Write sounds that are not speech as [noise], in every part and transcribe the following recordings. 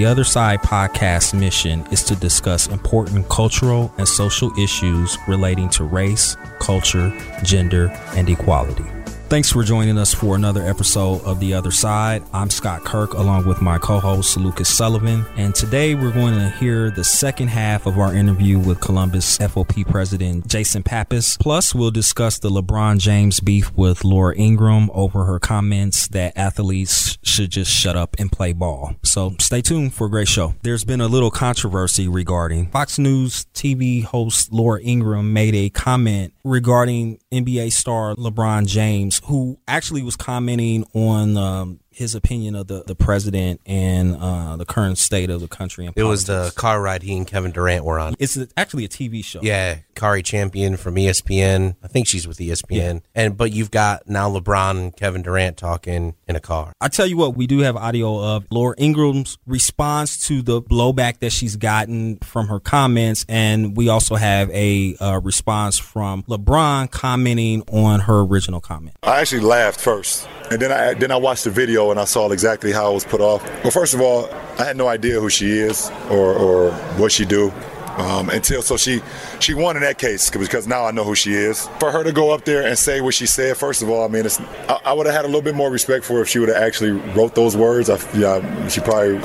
The Other Side podcast mission is to discuss important cultural and social issues relating to race, culture, gender, and equality. Thanks for joining us for another episode of The Other Side. I'm Scot Kirk along with my co host Lucas Sullivan. And today we're going to hear the second half of our interview with Columbus FOP President Jason Pappas. Plus, we'll discuss the LeBron James beef with Laura Ingraham over her comments that athletes should just shut up and play ball. So stay tuned for a great show. There's been a little controversy regarding Fox News TV host Laura Ingraham made a comment regarding NBA star LeBron James who actually was commenting on um, his opinion of the, the president and uh, the current state of the country. it was the car ride he and Kevin Durant were on. It's actually a TV show. Yeah, Cari Champion from ESPN. I think she's with ESPN. Yeah. And but you've got now LeBron and Kevin Durant talking in a car. I tell you what, we do have audio of Laura Ingraham's response to the blowback that she's gotten from her comments, and we also have a uh, response from LeBron commenting on her original comment. I actually laughed first, and then I then I watched the video and I saw exactly how it was put off. Well, first of all, I had no idea who she is or, or what she do. Um, until so she she won in that case because now I know who she is. For her to go up there and say what she said, first of all, I mean, I, I would have had a little bit more respect for her if she would have actually wrote those words. I, yeah, she probably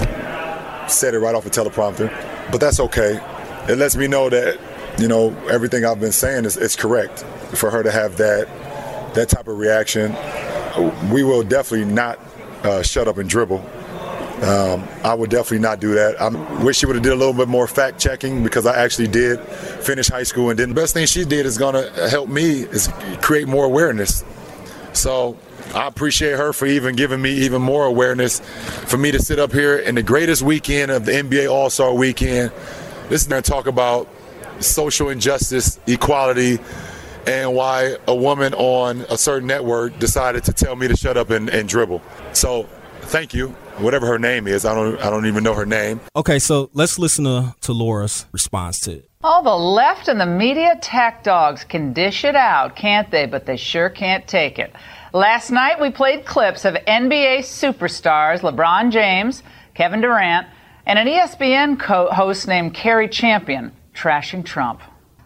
said it right off the teleprompter, but that's okay. It lets me know that you know everything I've been saying is, is correct. For her to have that that type of reaction, we will definitely not uh, shut up and dribble. Um, I would definitely not do that. I wish she would have did a little bit more fact checking because I actually did finish high school, and then the best thing she did is going to help me is create more awareness. So I appreciate her for even giving me even more awareness for me to sit up here in the greatest weekend of the NBA All Star Weekend. This is going to talk about social injustice, equality, and why a woman on a certain network decided to tell me to shut up and, and dribble. So thank you. Whatever her name is, I don't I don't even know her name. Okay, so let's listen to, to Laura's response to it. All the left and the media attack dogs can dish it out, can't they? But they sure can't take it. Last night we played clips of NBA superstars LeBron James, Kevin Durant, and an ESPN co- host named Cari Champion trashing Trump.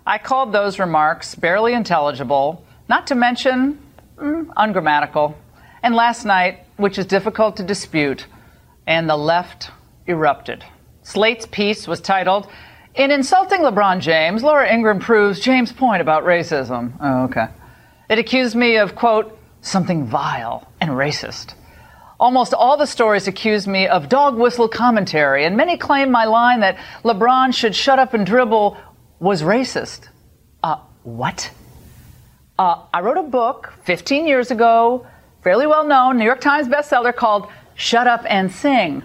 I called those remarks barely intelligible, not to mention mm, ungrammatical. And last night, which is difficult to dispute, and the left erupted. Slate's piece was titled, In Insulting LeBron James, Laura Ingraham proves James' point about racism. Oh, okay. It accused me of, quote, something vile and racist. Almost all the stories accuse me of dog whistle commentary, and many claim my line that LeBron should shut up and dribble was racist. Uh, what? Uh, I wrote a book 15 years ago, fairly well known, New York Times bestseller called Shut Up and Sing.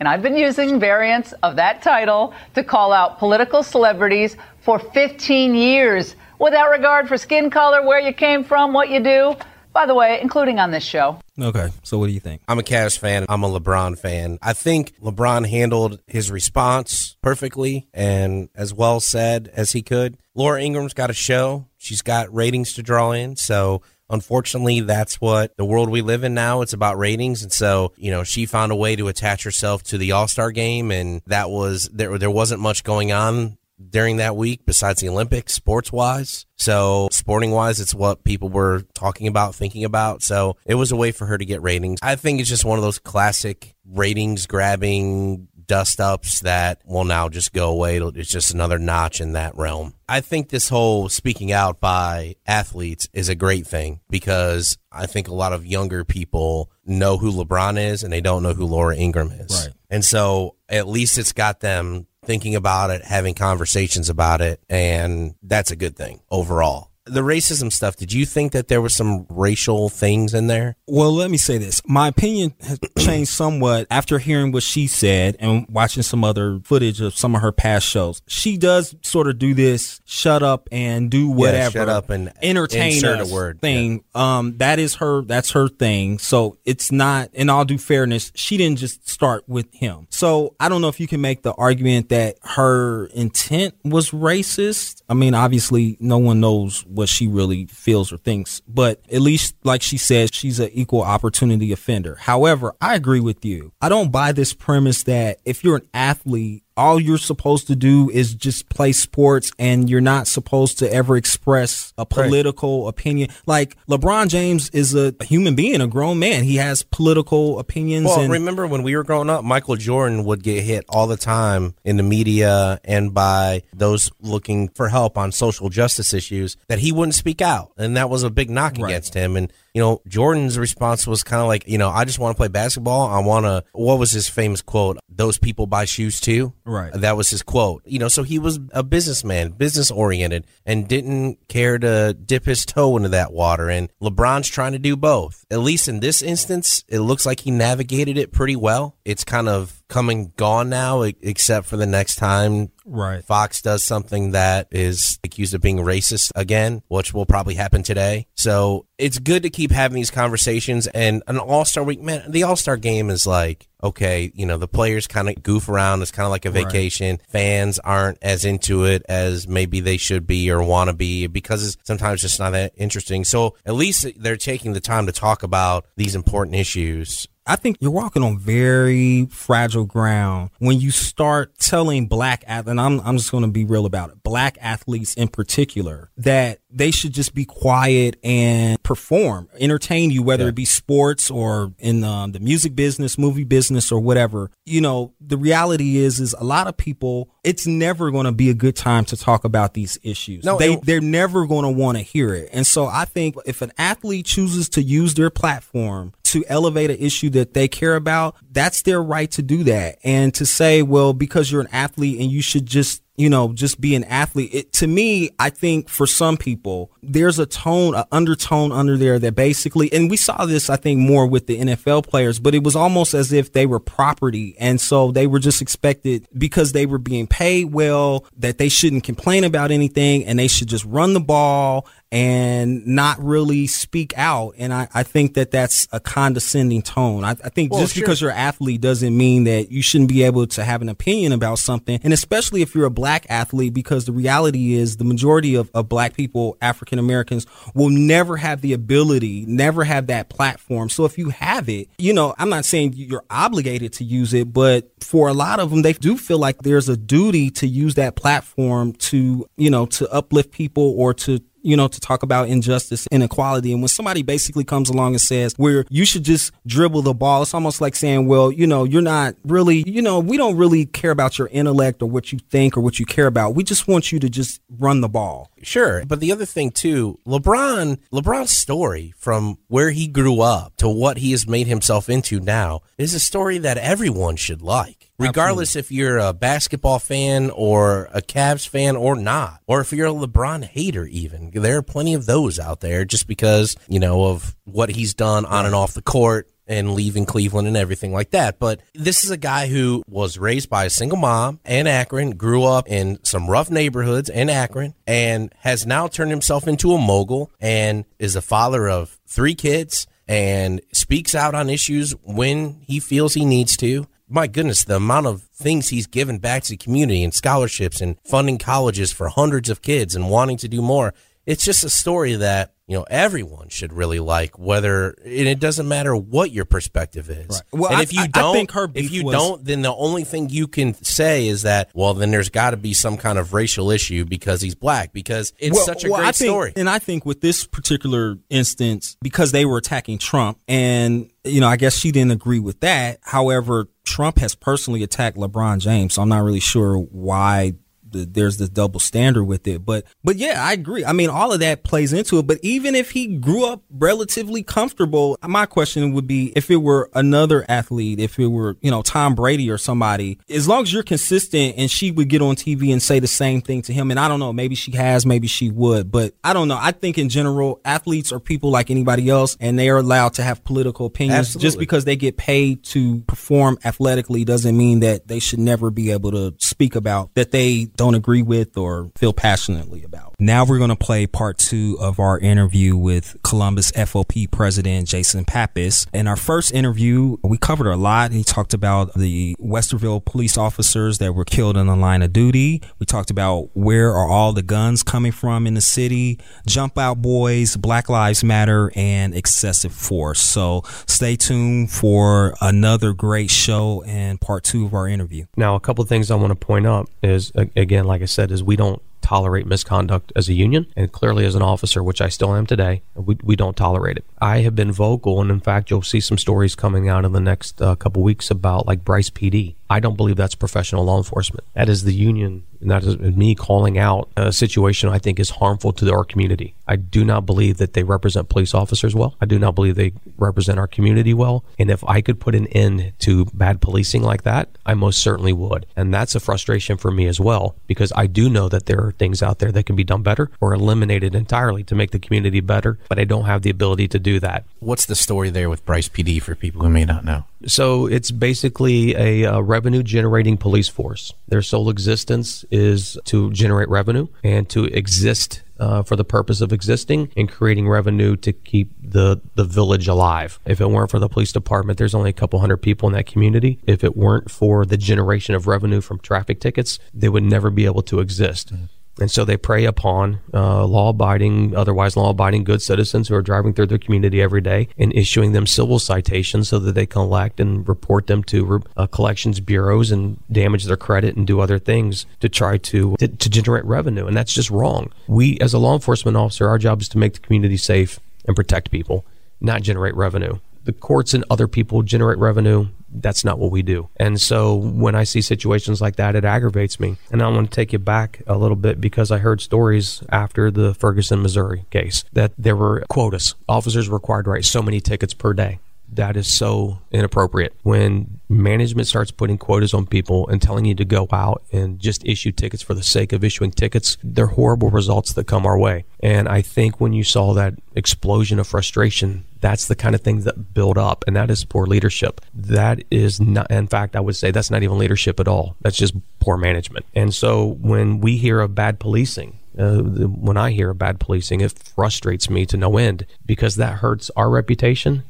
And I've been using variants of that title to call out political celebrities for 15 years without regard for skin color, where you came from, what you do. By the way, including on this show. Okay, so what do you think? I'm a Cavs fan. I'm a LeBron fan. I think LeBron handled his response perfectly and as well said as he could. Laura Ingraham's got a show. She's got ratings to draw in. So unfortunately, that's what the world we live in now. It's about ratings. And so, you know, she found a way to attach herself to the All Star game. And that was, there, there wasn't much going on during that week besides the Olympics, sports wise. So, sporting wise, it's what people were talking about, thinking about. So, it was a way for her to get ratings. I think it's just one of those classic ratings grabbing dust ups that will now just go away. It's just another notch in that realm. I think this whole speaking out by athletes is a great thing because I think a lot of younger people know who LeBron is and they don't know who Laura Ingraham is. Right. And so at least it's got them thinking about it, having conversations about it, and that's a good thing overall. The racism stuff, did you think that there was some racial things in there? Well, let me say this. My opinion has [clears throat] changed somewhat after hearing what she said and watching some other footage of some of her past shows. She does sort of do this shut up and do whatever. shut up and entertain insert a word. thing. Um, that is her, that's her thing. So it's not, in all due fairness, she didn't just start with him. So I don't know if you can make the argument that her intent was racist. I mean, obviously no one knows what she really feels or thinks, but at least like she said, she's an equal opportunity offender. However, I agree with you. I don't buy this premise that if you're an athlete, all you're supposed to do is just play sports and you're not supposed to ever express a political opinion. Like LeBron James is a human being, a grown man. He has political opinions Well, and remember when we were growing up, Michael Jordan would get hit all the time in the media and by those looking for help on social justice issues that he wouldn't speak out. And that was a big knock against him. And, you know, Jordan's response was kind of like, you know, I just want to play basketball. I want to, what was his famous quote? Those people buy shoes too. Right. That was his quote. You know, so he was a businessman, business oriented, and didn't care to dip his toe into that water. And LeBron's trying to do both. At least in this instance, it looks like he navigated it pretty well. It's kind of come and gone now, except for the next time Right. Fox does something that is accused of being racist again, which will probably happen today. So it's good to keep having these conversations. And an All Star week, man, the All Star game is like, okay, you know, the players kind of goof around. It's kind of like a vacation. Fans aren't as into it as maybe they should be or want to be because it's sometimes just not that interesting. So at least they're taking the time to talk about these important issues. I think you're walking on very fragile ground when you start telling black athletes, and I'm, I'm just going to be real about it, black athletes in particular, that they should just be quiet and perform, entertain you, whether it be sports or in um, the music business, movie business, or whatever. You know, the reality is, is a lot of people, it's never going to be a good time to talk about these issues. No, they, they're never going to want to hear it. And so I think if an athlete chooses to use their platform to elevate an issue that they care about, that's their right to do that. And to say, well, because you're an athlete and you should just you know, just be an athlete. It, to me, I think for some people, there's a tone, an undertone under there that basically, and we saw this, I think, more with the NFL players, but it was almost as if they were property. And so they were just expected because they were being paid well that they shouldn't complain about anything and they should just run the ball and not really speak out. And I, I think that that's a condescending tone. I, I think Well, just sure. because you're an athlete doesn't mean that you shouldn't be able to have an opinion about something. And especially if you're a black athlete, because the reality is the majority of, of black people, African Americans, will never have the ability, never have that platform. So if you have it, you know, I'm not saying you're obligated to use it, but for a lot of them, they do feel like there's a duty to use that platform to, you know, to uplift people or to you know, to talk about injustice, inequality. And when somebody basically comes along and says, where you should just dribble the ball, it's almost like saying, well, you know, you're not really, you know, we don't really care about your intellect or what you think or what you care about. We just want you to just run the ball. Sure, but the other thing too, LeBron, LeBron's story from where he grew up to what he has made himself into now is a story that everyone should like. Regardless if you're a basketball fan or a Cavs fan or not, or if you're a LeBron hater, even there are plenty of those out there. Just because you know of what he's done on and off the court, and leaving Cleveland and everything like that. But this is a guy who was raised by a single mom in Akron, grew up in some rough neighborhoods in Akron, and has now turned himself into a mogul and is a father of three kids and speaks out on issues when he feels he needs to. My goodness, the amount of things he's given back to the community and scholarships and funding colleges for hundreds of kids and wanting to do more. It's just a story that you know everyone should really like whether and it doesn't matter what your perspective is Right. Well, and I- if you I- I don't think her if you was- don't then the only thing you can say is that well then there's got to be some kind of racial issue because he's black because it's Well- such a well, great think, story And I think with this particular instance, because they were attacking Trump, and you know, I guess she didn't agree with that. However, Trump has personally attacked LeBron James, so I'm not really sure why the, there's this double standard with it. But but yeah, I agree. I mean, all of that plays into it. But even if he grew up relatively comfortable, my question would be if it were another athlete, if it were you know Tom Brady or somebody, as long as you're consistent, and she would get on TV and say the same thing to him. And I don't know, maybe she has, maybe she would, but I don't know. I think in general, athletes are people like anybody else, and they are allowed to have political opinions. Absolutely. Just because they get paid to perform athletically doesn't mean that they should never be able to speak about that they don't agree with or feel passionately about. Now we're going to play part two of our interview with Columbus FOP President Jason Pappas. In our first interview, we covered a lot. He talked about the Westerville police officers that were killed in the line of duty. We talked about where are all the guns coming from in the city, jump out boys, Black Lives Matter, and excessive force. So stay tuned for another great show and part two of our interview. Now, a couple things I want to point out is, a- again, like I said, is we don't tolerate misconduct as a union. And clearly as an officer which i still am today we, we don't tolerate it i have been vocal and in fact you'll see some stories coming out in the next uh, couple weeks about like brice pd i don't believe that's professional law enforcement that is the union and that is me calling out a situation I think is harmful to our community. I do not believe that they represent police officers well. I do not believe they represent our community well. And if I could put an end to bad policing like that, I most certainly would. And that's a frustration for me as well, because I do know that there are things out there that can be done better or eliminated entirely to make the community better, but I don't have the ability to do that. What's the story there with Brice PD for people who may not know? So it's basically a, uh revenue generating police force. Their sole existence is to generate revenue and to exist uh, for the purpose of existing and creating revenue to keep the the village alive. If it weren't for the police department, there's only a couple hundred people in that community. If it weren't for the generation of revenue from traffic tickets, they would never be able to exist. And so they prey upon uh, law abiding, otherwise law abiding good citizens who are driving through their community every day and issuing them civil citations so that they collect and report them to uh, collections bureaus and damage their credit and do other things to try to, to, to generate revenue. And that's just wrong. We, as a law enforcement officer, our job is to make the community safe and protect people, not generate revenue. The courts and other people generate revenue that's not what we do. And so when I see situations like that, it aggravates me. And I want to take you back a little bit because I heard stories after the Ferguson, Missouri case that there were quotas. Officers required to write so many tickets per day. That is so inappropriate. When management starts putting quotas on people and telling you to go out and just issue tickets for the sake of issuing tickets, they're horrible results that come our way. And I think when you saw that explosion of frustration, that's the kind of things that build up, and that is poor leadership. That is not, in fact, I would say that's not even leadership at all. That's just poor management. And so when we hear of bad policing, uh, when I hear of bad policing, it frustrates me to no end because that hurts our reputation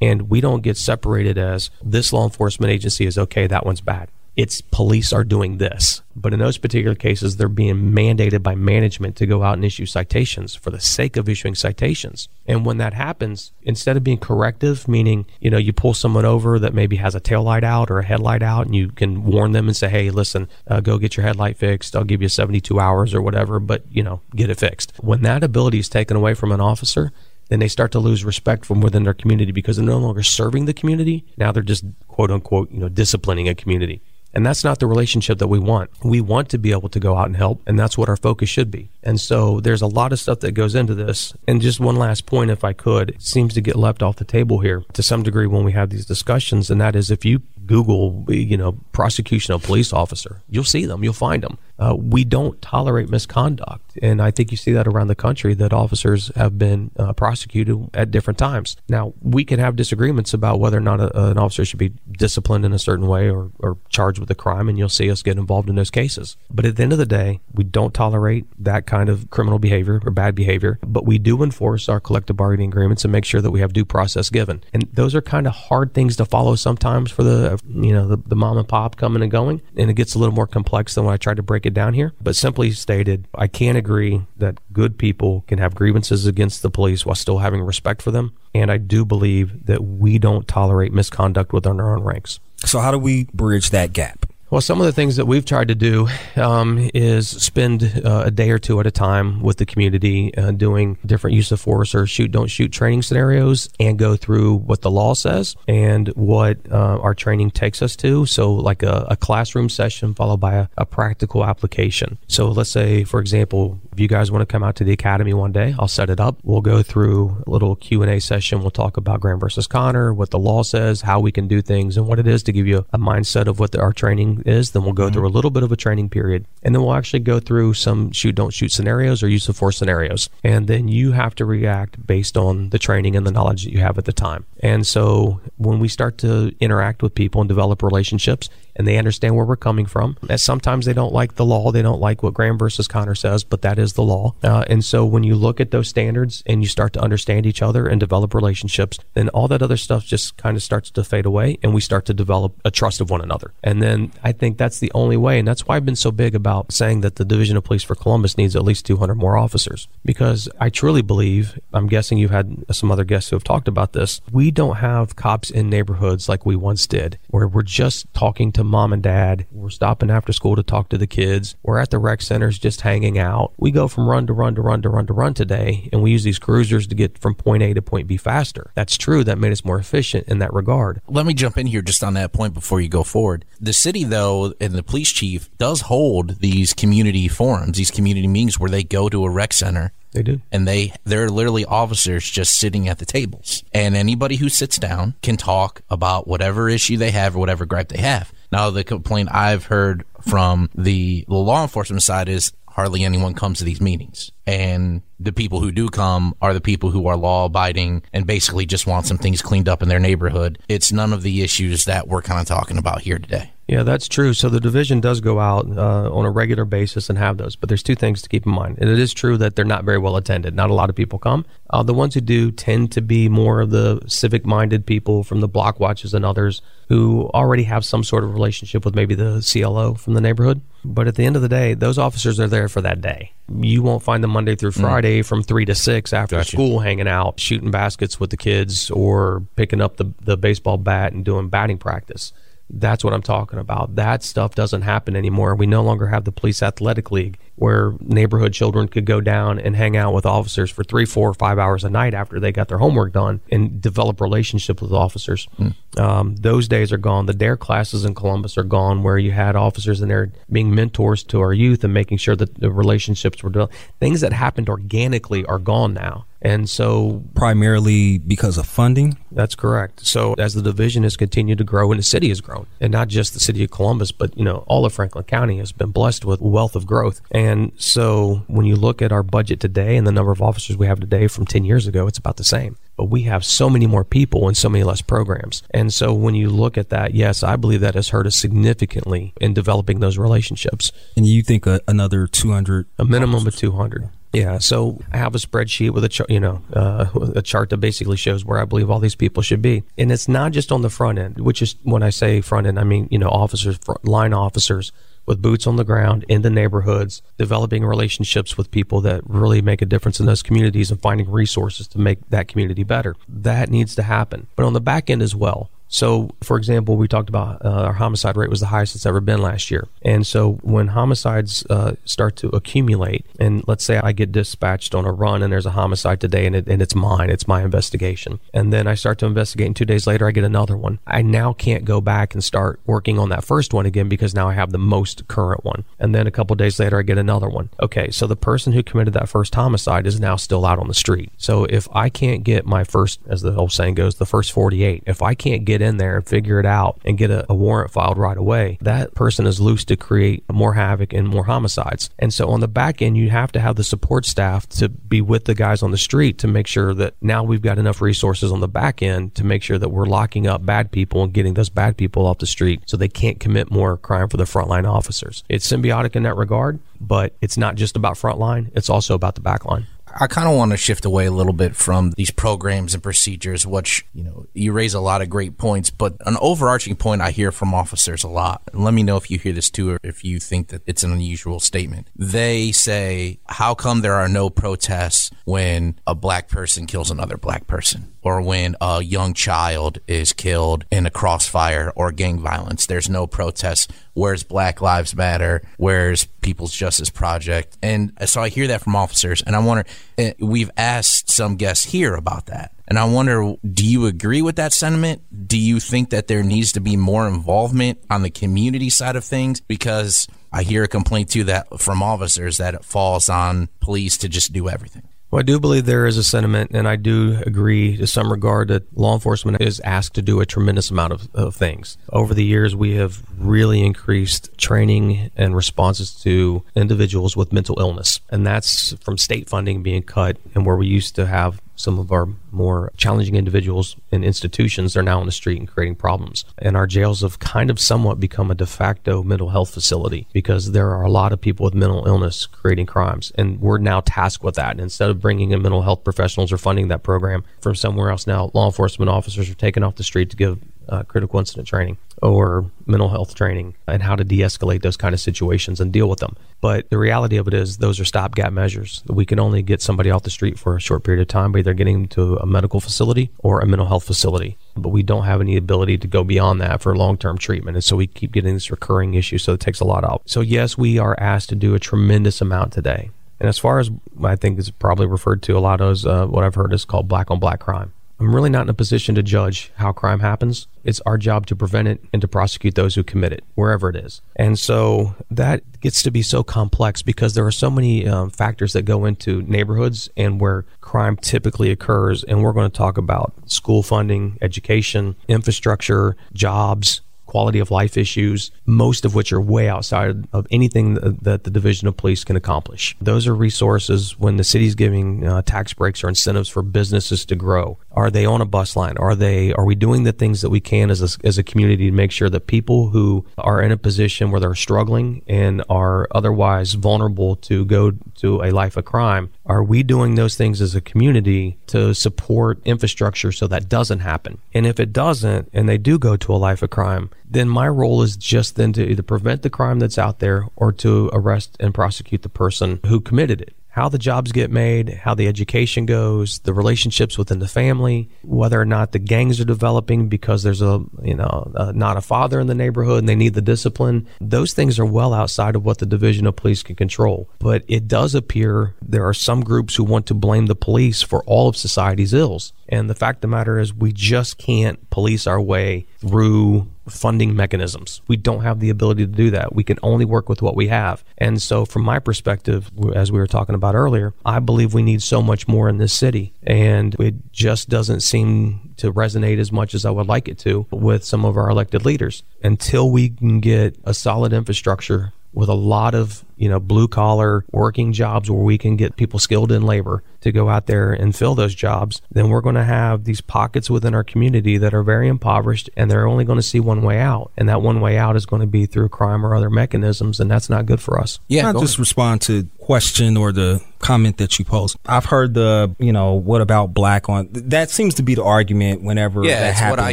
and we don't get separated as this law enforcement agency is okay, that one's bad. It's police are doing this. But in those particular cases, they're being mandated by management to go out and issue citations for the sake of issuing citations. And when that happens, instead of being corrective, meaning, you know, you pull someone over that maybe has a tail light out or a headlight out and you can warn them and say, hey, listen, uh, go get your headlight fixed. I'll give you 72 hours or whatever, but, you know, get it fixed. When that ability is taken away from an officer, then they start to lose respect from within their community because they're no longer serving the community. Now they're just quote unquote, you know, disciplining a community. And that's not the relationship that we want. We want to be able to go out and help, and that's what our focus should be. And so there's a lot of stuff that goes into this. And just one last point, if I could, seems to get left off the table here to some degree when we have these discussions, and that is if you Google, you know, prosecution of police officer, you'll see them, you'll find them. Uh, we don't tolerate misconduct, and I think you see that around the country that officers have been uh, prosecuted at different times. Now we can have disagreements about whether or not a, an officer should be disciplined in a certain way or, or charged with a crime, and you'll see us get involved in those cases. But at the end of the day, we don't tolerate that kind of criminal behavior or bad behavior, but we do enforce our collective bargaining agreements and make sure that we have due process given. And those are kind of hard things to follow sometimes for the you know the, the mom and pop coming and going, and it gets a little more complex than when I tried to break it down here. But simply stated, I can't agree that good people can have grievances against the police while still having respect for them. And I do believe that we don't tolerate misconduct within our own ranks. So how do we bridge that gap? Well, some of the things that we've tried to do um, is spend uh, a day or two at a time with the community uh, doing different use of force or shoot, don't shoot training scenarios and go through what the law says and what uh, our training takes us to. So, like a, a classroom session followed by a, a, practical application. So, let's say, for example, if you guys want to come out to the academy one day, I'll set it up. We'll go through a little Q and A session. We'll talk about Graham versus Connor, what the law says, how we can do things, and what it is to give you a mindset of what the, our training is. Then we'll go mm-hmm. through a little bit of a training period. And then we'll actually go through some shoot, don't shoot scenarios or use of force scenarios. And then you have to react based on the training and the knowledge that you have at the time. And so when we start to interact with people and develop relationships, and they understand where we're coming from. And sometimes they don't like the law, they don't like what Graham versus Connor says, but that is the law. Uh, and so when you look at those standards and you start to understand each other and develop relationships, then all that other stuff just kind of starts to fade away, and we start to develop a trust of one another. And then I think that's the only way, and that's why I've been so big about saying that the Division of Police for Columbus needs at least 200 more officers, because I truly believe. I'm guessing you've had some other guests who have talked about this. We don't have cops in neighborhoods like we once did, where we're just talking to mom and dad. We're stopping after school to talk to the kids. We're at the rec centers just hanging out. We go from run to run to run to run to run today, and we use these cruisers to get from point A to point B faster. That's true. That made us more efficient in that regard. Let me jump in here just on that point before you go forward. The city, though, and the police chief does hold these community forums, these community meetings where they go to a rec center they do. And they they're literally officers just sitting at the tables. And anybody who sits down can talk about whatever issue they have or whatever gripe they have. Now the complaint I've heard from the, law enforcement side is hardly anyone comes to these meetings. And the people who do come are the people who are law abiding and basically just want some things cleaned up in their neighborhood. It's none of the issues that we're kind of talking about here today. Yeah, that's true. So the division does go out uh, on a regular basis and have those, but there's two things to keep in mind. And it is true that they're not very well attended. Not a lot of people come. Uh, the ones who do tend to be more of the civic minded people from the block watches and others who already have some sort of relationship with maybe the CLO from the neighborhood. But at the end of the day, those officers are there for that day. You won't find them Monday through mm. Friday mm. from three to six after gotcha. school hanging out, shooting baskets with the kids or picking up the, the baseball bat and doing batting practice. That's what I'm talking about. That stuff doesn't happen anymore. We no longer have the police athletic league where neighborhood children could go down and hang out with officers for three, four, five hours a night after they got their homework done and develop relationships with officers. Mm. Um, those days are gone. The DARE classes in Columbus are gone, where you had officers in there being mentors to our youth and making sure that the relationships were developed. Things that happened organically are gone now. And so, primarily because of funding? That's correct. So, as the division has continued to grow and the city has grown, and not just the city of Columbus, but you know, all of Franklin County has been blessed with wealth of growth. And so, when you look at our budget today and the number of officers we have today from 10 years ago, it's about the same. But we have so many more people and so many less programs. And so, when you look at that, yes, I believe that has hurt us significantly in developing those relationships. And you think a, another 200? A minimum officers. of 200. Yeah, so I have a spreadsheet with a chart, you know, uh, [laughs] a chart that basically shows where I believe all these people should be, and it's not just on the front end. Which is when I say front end, I mean you know officers, line officers with boots on the ground in the neighborhoods, developing relationships with people that really make a difference in those communities, and finding resources to make that community better. That needs to happen, but on the back end as well. So, for example, we talked about uh, our homicide rate was the highest it's ever been last year. And so, when homicides uh, start to accumulate, and let's say I get dispatched on a run and there's a homicide today and, it, and it's mine, it's my investigation. And then I start to investigate, and two days later, I get another one. I now can't go back and start working on that first one again because now I have the most current one. And then a couple days later, I get another one. Okay, so the person who committed that first homicide is now still out on the street. So, if I can't get my first, as the old saying goes, the first 48, if I can't get in there and figure it out and get a, a warrant filed right away, that person is loose to create more havoc and more homicides. And so on the back end, you have to have the support staff to be with the guys on the street to make sure that now we've got enough resources on the back end to make sure that we're locking up bad people and getting those bad people off the street so they can't commit more crime for the frontline officers. It's symbiotic in that regard, but it's not just about frontline, it's also about the back line. I kind of want to shift away a little bit from these programs and procedures, which, you know, you raise a lot of great points, but an overarching point I hear from officers a lot. And let me know if you hear this too or if you think that it's an unusual statement. They say, How come there are no protests when a black person kills another black person or when a young child is killed in a crossfire or gang violence. There's no protest. Where's Black Lives Matter? Where's People's Justice Project? And so I hear that from officers, and I wonder, eh, we've asked some guests here about that. And I wonder, do you agree with that sentiment? Do you think that there needs to be more involvement on the community side of things? Because I hear a complaint too that from officers that it falls on police to just do everything. Well, I do believe there is a sentiment, and I do agree to some regard that law enforcement is asked to do a tremendous amount of, of, things. Over the years, we have really increased training and responses to individuals with mental illness, and that's from state funding being cut, and where we used to have some of our more challenging individuals and institutions are now on the street and creating problems. And our jails have kind of somewhat become a de facto mental health facility because there are a lot of people with mental illness creating crimes. And we're now tasked with that. And instead of bringing in mental health professionals or funding that program from somewhere else now, law enforcement officers are taken off the street to give uh, critical incident training or mental health training and how to de-escalate those kind of situations and deal with them. But the reality of it is those are stopgap measures. We can only get somebody off the street for a short period of time by either getting them to a medical facility or a mental health facility. But we don't have any ability to go beyond that for long-term treatment. And so we keep getting this recurring issue. So it takes a lot out. So yes, we are asked to do a tremendous amount today. And as far as I think is probably referred to a lot as uh, what I've heard is called black on black crime. I'm really not in a position to judge how crime happens. It's our job to prevent it and to prosecute those who commit it, wherever it is. And so that gets to be so complex because there are so many um, factors that go into neighborhoods and where crime typically occurs. And we're going to talk about school funding, education, infrastructure, jobs, quality of life issues, most of which are way outside of anything that the Division of Police can accomplish. Those are resources when the city's giving uh, tax breaks or incentives for businesses to grow. Are they on a bus line? Are they? Are we doing the things that we can as a, as a community to make sure that people who are in a position where they're struggling and are otherwise vulnerable to go to a life of crime, are we doing those things as a community to support infrastructure so that doesn't happen? And if it doesn't, and they do go to a life of crime, then my role is just then to either prevent the crime that's out there or to arrest and prosecute the person who committed it how the jobs get made, how the education goes, the relationships within the family, whether or not the gangs are developing because there's a, you know, a, not a father in the neighborhood and they need the discipline. Those things are well outside of what the division of police can control. But it does appear there are some groups who want to blame the police for all of society's ills. And the fact of the matter is, we just can't police our way through funding mechanisms. We don't have the ability to do that. We can only work with what we have. And so, from my perspective, as we were talking about earlier, I believe we need so much more in this city. And it just doesn't seem to resonate as much as I would like it to with some of our elected leaders. Until we can get a solid infrastructure with a lot of you know blue collar working jobs where we can get people skilled in labor to go out there and fill those jobs then we're going to have these pockets within our community that are very impoverished and they're only going to see one way out. And that one way out is going to be through crime or other mechanisms and that's not good for us. Yeah I'll just respond to question or the comment that you posed? I've heard the you know what about black on that seems to be the argument whenever yeah that that's happens. what i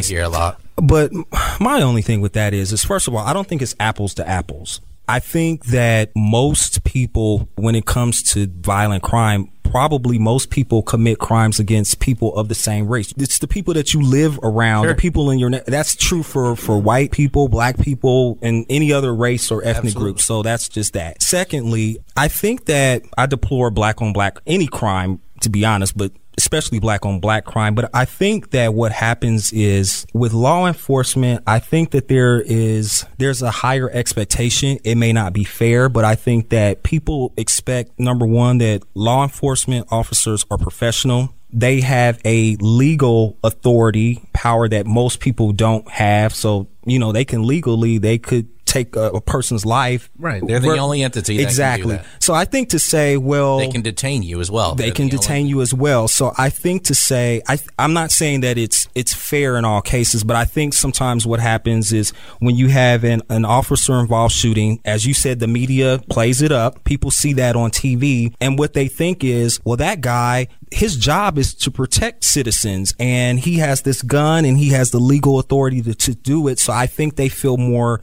hear a lot. But my only thing with that is is first of all i don't think it's apples to apples I think that most people, when it comes to violent crime, probably most people commit crimes against people of the same race. It's the people that you live around, sure. the people in your, that's true for, for white people, black people, and any other race or ethnic Absolutely. group. So that's just that. Secondly, I think that I deplore black on black, any crime, to be honest, but especially black on black crime. But I think that what happens is with law enforcement, I think that there is, there's a higher expectation. It may not be fair, but I think that people expect number one, that law enforcement officers are professional. They have a legal authority power that most people don't have. So, you know, they can legally, they could take a, a person's life. Right. They're the only entity exactly. So I think to say, well, they can detain you as well. They They're can the detain only. you as well. So I think to say, I, I'm not saying that it's it's fair in all cases, but I think sometimes what happens is when you have an, an officer involved shooting, as you said, the media plays it up. People see that on TV, and what they think is, well, that guy his job is to protect citizens and he has this gun and he has the legal authority to, to do it. So I think they feel more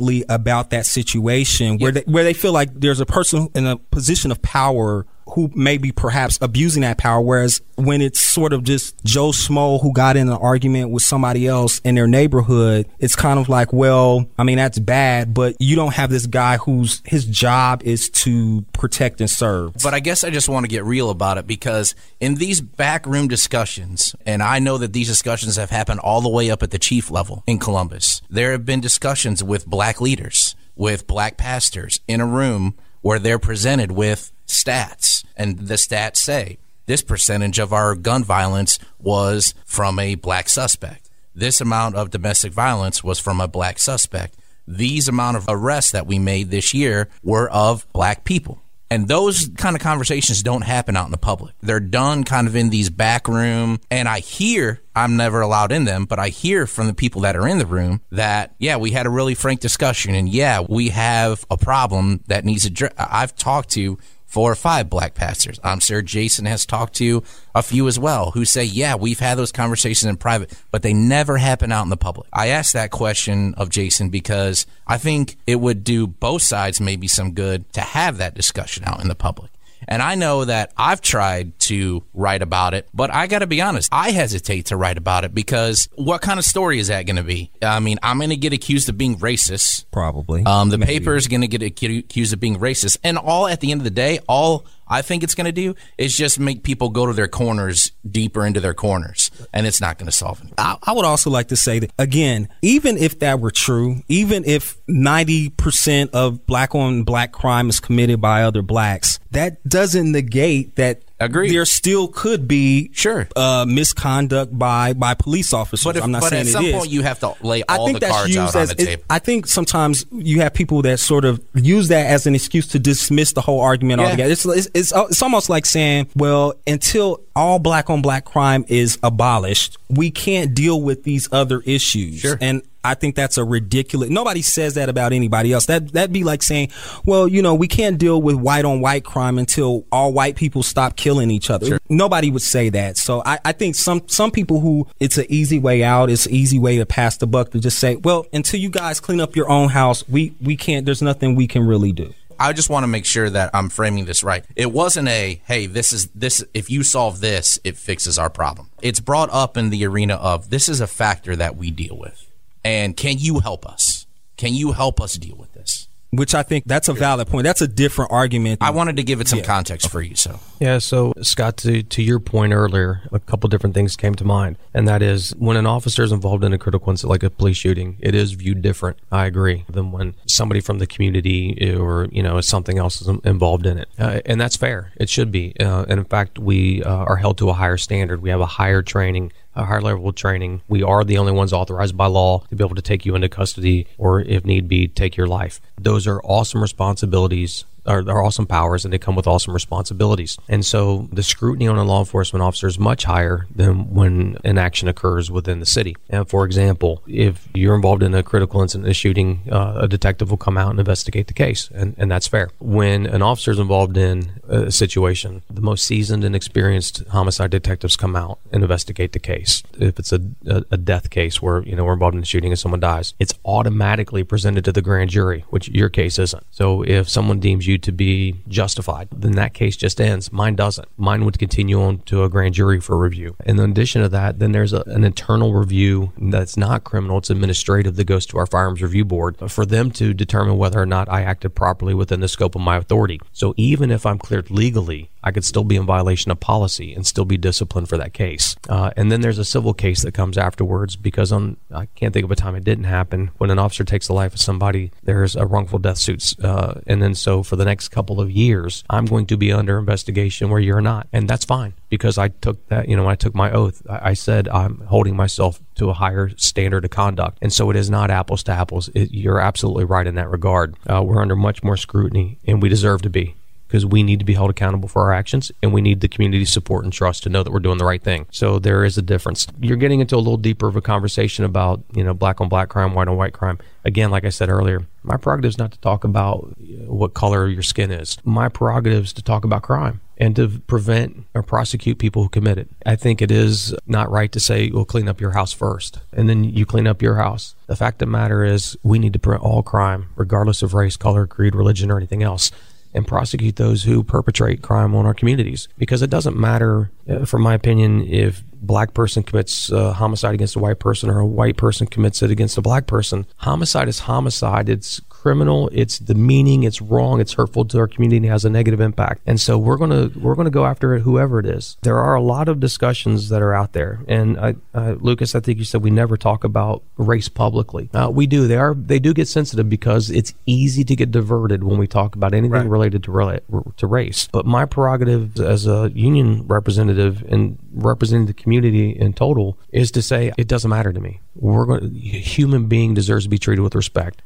passionately about that situation where they, where they feel like there's a person in a position of power who may be perhaps abusing that power. Whereas when it's sort of just Joe Schmo who got in an argument with somebody else in their neighborhood, it's kind of like, well, I mean, that's bad, but you don't have this guy whose his job is to protect and serve. But I guess I just want to get real about it because in these backroom discussions, and I know that these discussions have happened all the way up at the chief level in Columbus, there have been discussions with black leaders, with black pastors in a room where they're presented with stats. And the stats say this percentage of our gun violence was from a black suspect. This amount of domestic violence was from a black suspect. These amount of arrests that we made this year were of black people. And those kind of conversations don't happen out in the public. They're done kind of in these back room. And I hear, I'm never allowed in them, but I hear from the people that are in the room that, yeah, we had a really frank discussion. And yeah, we have a problem that needs addressed. I've talked to four or five black pastors. I'm sure Jason has talked to a few as well who say, yeah, we've had those conversations in private, but they never happen out in the public. I asked that question of Jason because I think it would do both sides maybe some good to have that discussion out in the public. And I know that I've tried to write about it, but I got to be honest, I hesitate to write about it because what kind of story is that going to be? I mean, I'm going to get accused of being racist. Probably. Um, the paper is going to get accused of being racist. And all at the end of the day, all I think it's going to do is just make people go to their corners deeper into their corners, and it's not going to solve it. I, I would also like to say that again, even if that were true, even if ninety percent of black on black crime is committed by other blacks, that doesn't negate that Agreed. There still could be sure uh, misconduct by by police officers. But, if, I'm not but saying at some it point is. you have to lay I all think the that's cards used out as on the it- table. I think sometimes you have people that sort of use that as an excuse to dismiss the whole argument Yeah. altogether. It's, it's it's it's almost like saying, well, until all black on black crime is abolished, we can't deal with these other issues. Sure. And I think that's a ridiculous. Nobody says that about anybody else. That that'd be like saying, well, you know, we can't deal with white on white crime until all white people stop killing each other. Nobody would say that. So I, I think some some people who it's an easy way out, it's an easy way to pass the buck to just say, well, until you guys clean up your own house, we we can't. There's nothing we can really do. I just want to make sure that I'm framing this right. It wasn't a hey, this is this if you solve this, it fixes our problem. It's brought up in the arena of this is a factor that we deal with. And can you help us? Can you help us deal with this? Which I think that's a valid point. That's a different argument. I wanted to give it some Yeah. context for you, so Yeah, so Scot, to, to your point earlier, a couple different things came to mind, and that is when an officer is involved in a critical incident like a police shooting, it is viewed different. I agree than when somebody from the community or you know something else is involved in it, uh, and that's fair. It should be, uh, and in fact, we uh, are held to a higher standard. We have a higher training. Uh, A higher level of training. We are the only ones authorized by law to be able to take you into custody or, if need be, take your life. Those are awesome responsibilities are, are awesome powers and they come with awesome responsibilities. And so the scrutiny on a law enforcement officer is much higher than when an action occurs within the city. And for example, if you're involved in a critical incident, a shooting, uh, a detective will come out and investigate the case, and, and that's fair. When an officer is involved in a situation, the most seasoned and experienced homicide detectives come out and investigate the case. If it's a, a, a death case where you know we're involved in a shooting and someone dies, it's automatically presented to the grand jury, which your case isn't. So if someone deems you to be justified, then that case just ends. Mine doesn't. Mine would continue on to a grand jury for review. In addition to that, then there's a, an internal review that's not criminal, it's administrative that goes to our firearms review board for them to determine whether or not I acted properly within the scope of my authority. So even if I'm cleared legally, I could still be in violation of policy and still be disciplined for that case. Uh, and then there's a civil case that comes afterwards because on I can't think of a time it didn't happen. When an officer takes the life of somebody, there's a wrongful death suits, uh, and then so for the next couple of years, I'm going to be under investigation where you're not, and that's fine because I took that. You know, when I took my oath, I, I said I'm holding myself to a higher standard of conduct, and so it is not apples to apples. It, you're absolutely right in that regard. Uh, we're under much more scrutiny, and we deserve to be because we need to be held accountable for our actions and we need the community support and trust to know that we're doing the right thing. So there is a difference. You're getting into a little deeper of a conversation about, you know, black on black crime, white on white crime. Again, like I said earlier, my prerogative is not to talk about uh, what color your skin is. My prerogative is to talk about crime and to prevent or prosecute people who commit it. I think it is not right to say, well, clean up your house first and then you clean up your house. The fact of the matter is, we need to prevent all crime, regardless of race, color, creed, religion, or anything else. And prosecute those who perpetrate crime on our communities. Because it doesn't matter, uh, from my opinion, if black person commits uh, homicide against a white person or a white person commits it against a black person. Homicide is homicide. It's criminal, it's demeaning, it's wrong, it's hurtful to our community, and has a negative impact. And so we're gonna we're gonna go after it, whoever it is. There are a lot of discussions that are out there, and I, uh, Lucas, I think you said we never talk about race publicly. Uh, we do. They are they do get sensitive because it's easy to get diverted when we talk about anything right. related to rela- to race. But my prerogative as a union representative and representing the community in total is to say it doesn't matter to me. We're going. Human being deserves to be treated with respect.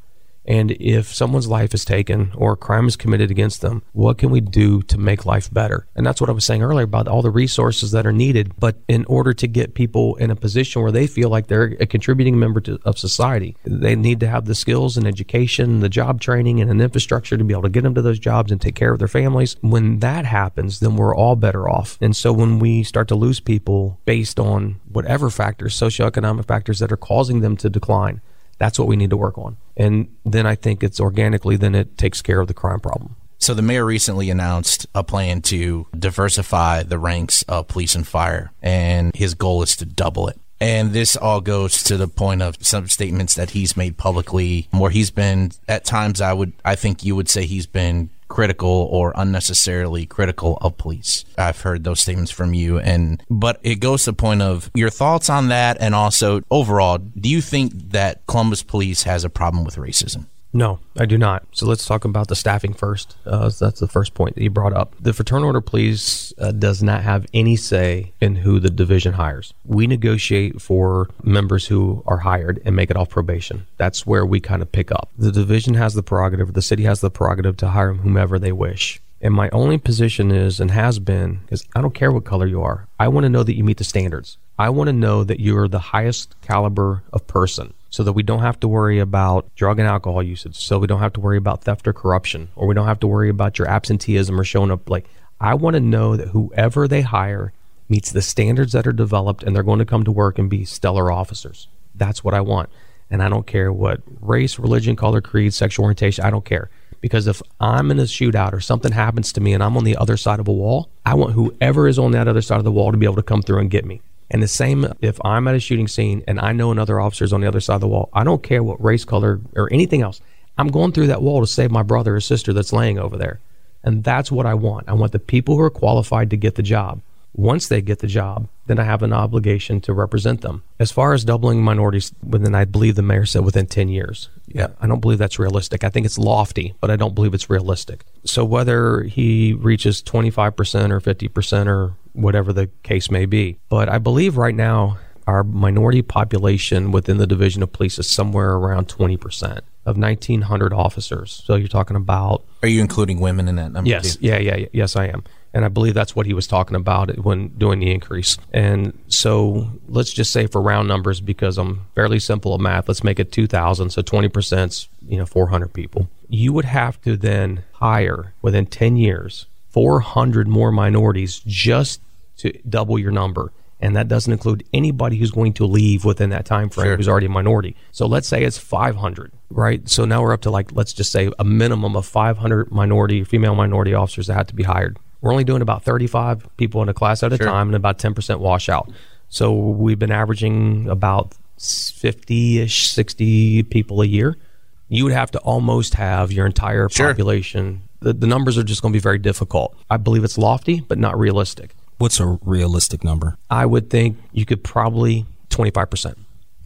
And if someone's life is taken or a crime is committed against them, what can we do to make life better? And that's what I was saying earlier about all the resources that are needed. But in order to get people in a position where they feel like they're a contributing member to, of society, they need to have the skills and education, the job training, and an infrastructure to be able to get them to those jobs and take care of their families. When that happens, then we're all better off. And so when we start to lose people based on whatever factors, socioeconomic factors that are causing them to decline, that's what we need to work on. And then I think it's organically, then it takes care of the crime problem. So the mayor recently announced a plan to diversify the ranks of police and fire, and his goal is to double it. And this all goes to the point of some statements that he's made publicly, where he's been at times. I would, I think you would say he's been critical or unnecessarily critical of police. I've heard those statements from you and but it goes to the point of your thoughts on that and also overall, do you think that Columbus police has a problem with racism? No, I do not. So let's talk about the staffing first. Uh, that's the first point that you brought up. The Fraternal Order Police uh, does not have any say in who the division hires. We negotiate for members who are hired and make it off probation. That's where we kind of pick up. The division has the prerogative, the city has the prerogative to hire whomever they wish. And my only position is and has been because I don't care what color you are. I want to know that you meet the standards. I want to know that you're the highest caliber of person so that we don't have to worry about drug and alcohol usage, so we don't have to worry about theft or corruption, or we don't have to worry about your absenteeism or showing up. Like, I want to know that whoever they hire meets the standards that are developed and they're going to come to work and be stellar officers. That's what I want. And I don't care what race, religion, color, creed, sexual orientation, I don't care. Because if I'm in a shootout or something happens to me and I'm on the other side of a wall, I want whoever is on that other side of the wall to be able to come through and get me. And the same if I'm at a shooting scene and I know another officer's on the other side of the wall, I don't care what race, color, or anything else. I'm going through that wall to save my brother or sister that's laying over there. And that's what I want. I want the people who are qualified to get the job. Once they get the job, then I have an obligation to represent them. As far as doubling minorities, within I believe the mayor said within 10 years. Yeah, I don't believe that's realistic. I think it's lofty, but I don't believe it's realistic. So whether he reaches 25% or 50% or whatever the case may be. But I believe right now our minority population within the division of police is somewhere around 20% of 1900 officers. So you're talking about Are you including women in that number? Yes. Too? Yeah, yeah, yes I am. And I believe that's what he was talking about when doing the increase. And so let's just say for round numbers, because I'm fairly simple at math, let's make it 2,000. So 20% is, you know, 400 people. You would have to then hire within 10 years 400 more minorities just to double your number and that doesn't include anybody who's going to leave within that time frame sure. who's already a minority. So let's say it's 500, right? So now we're up to like let's just say a minimum of 500 minority female minority officers that have to be hired. We're only doing about 35 people in a class at a sure. time and about 10% washout. So we've been averaging about 50ish, 60 people a year. You would have to almost have your entire sure. population. The, the numbers are just going to be very difficult. I believe it's lofty, but not realistic. What's a realistic number? I would think you could probably 25%.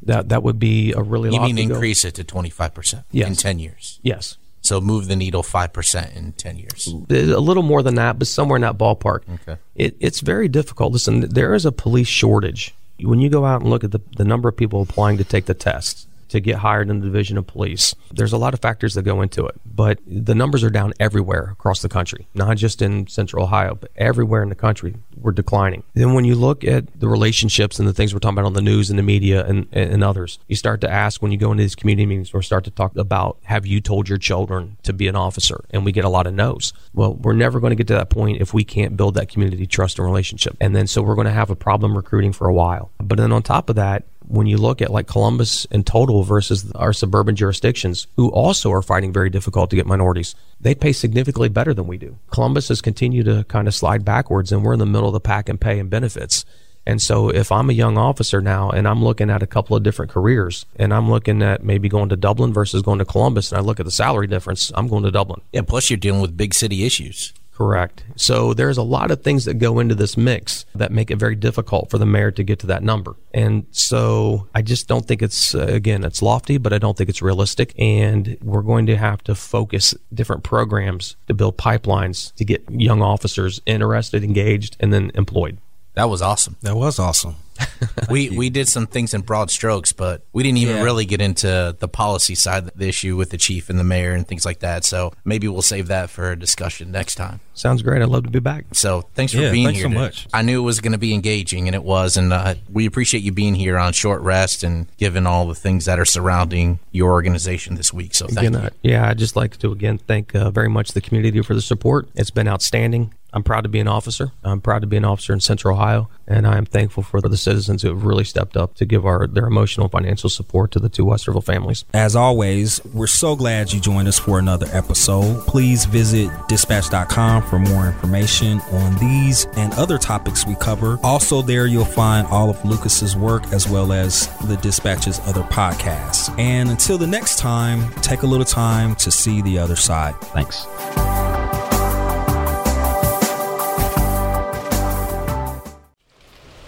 That that would be a really You mean increase it to 25% yes. in 10 years? Yes. So move the needle 5% in 10 years. A little more than that, but somewhere in that ballpark. Okay. It, it's very difficult. Listen, there is a police shortage. When you go out and look at the, the number of people applying to take the tests, to get hired in the division of police. There's a lot of factors that go into it, but the numbers are down everywhere across the country, not just in central Ohio, but everywhere in the country. We're declining. Then when you look at the relationships and the things we're talking about on the news and the media and, and others, you start to ask when you go into these community meetings or start to talk about have you told your children to be an officer? And we get a lot of no's. Well, we're never going to get to that point if we can't build that community trust and relationship. And then so we're going to have a problem recruiting for a while. But then on top of that, when you look at like Columbus in total versus our suburban jurisdictions, who also are finding very difficult to get minorities, they pay significantly better than we do. Columbus has continued to kind of slide backwards, and we're in the middle of the pack in pay and benefits. And so if I'm a young officer now and I'm looking at a couple of different careers and I'm looking at maybe going to Dublin versus going to Columbus and I look at the salary difference, I'm going to Dublin. Yeah, plus you're dealing with big city issues. Correct. So there's a lot of things that go into this mix that make it very difficult for the mayor to get to that number. And so I just don't think it's, uh, again, it's lofty, but I don't think it's realistic. And we're going to have to focus different programs to build pipelines to get young officers interested, engaged, and then employed. That was awesome. That was awesome. [laughs] we we did some things in broad strokes, but we didn't even Yeah. really get into the policy side of the issue with the chief and the mayor and things like that. So maybe we'll save that for a discussion next time. Sounds great. I'd love to be back. So thanks for Yeah, being thanks here. so today. much. I knew it was going to be engaging, and it was. And uh, we appreciate you being here on short rest and given all the things that are surrounding your organization this week. So thank Again, you. uh, yeah, I'd just like to again thank uh, very much the community for the support. It's been outstanding. I'm proud to be an officer. I'm proud to be an officer in Central Ohio, and I am thankful for the citizens who have really stepped up to give our their emotional and financial support to the two Westerville families. As always, we're so glad you joined us for another episode. Please visit dispatch.com for more information on these and other topics we cover. Also, there you'll find all of Lucas's work as well as the Dispatch's other podcasts. And until the next time, take a little time to see the other side. Thanks.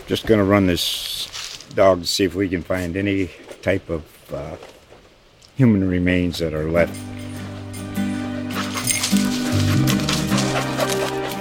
Just gonna run this dog to see if we can find any type of uh, human remains that are left.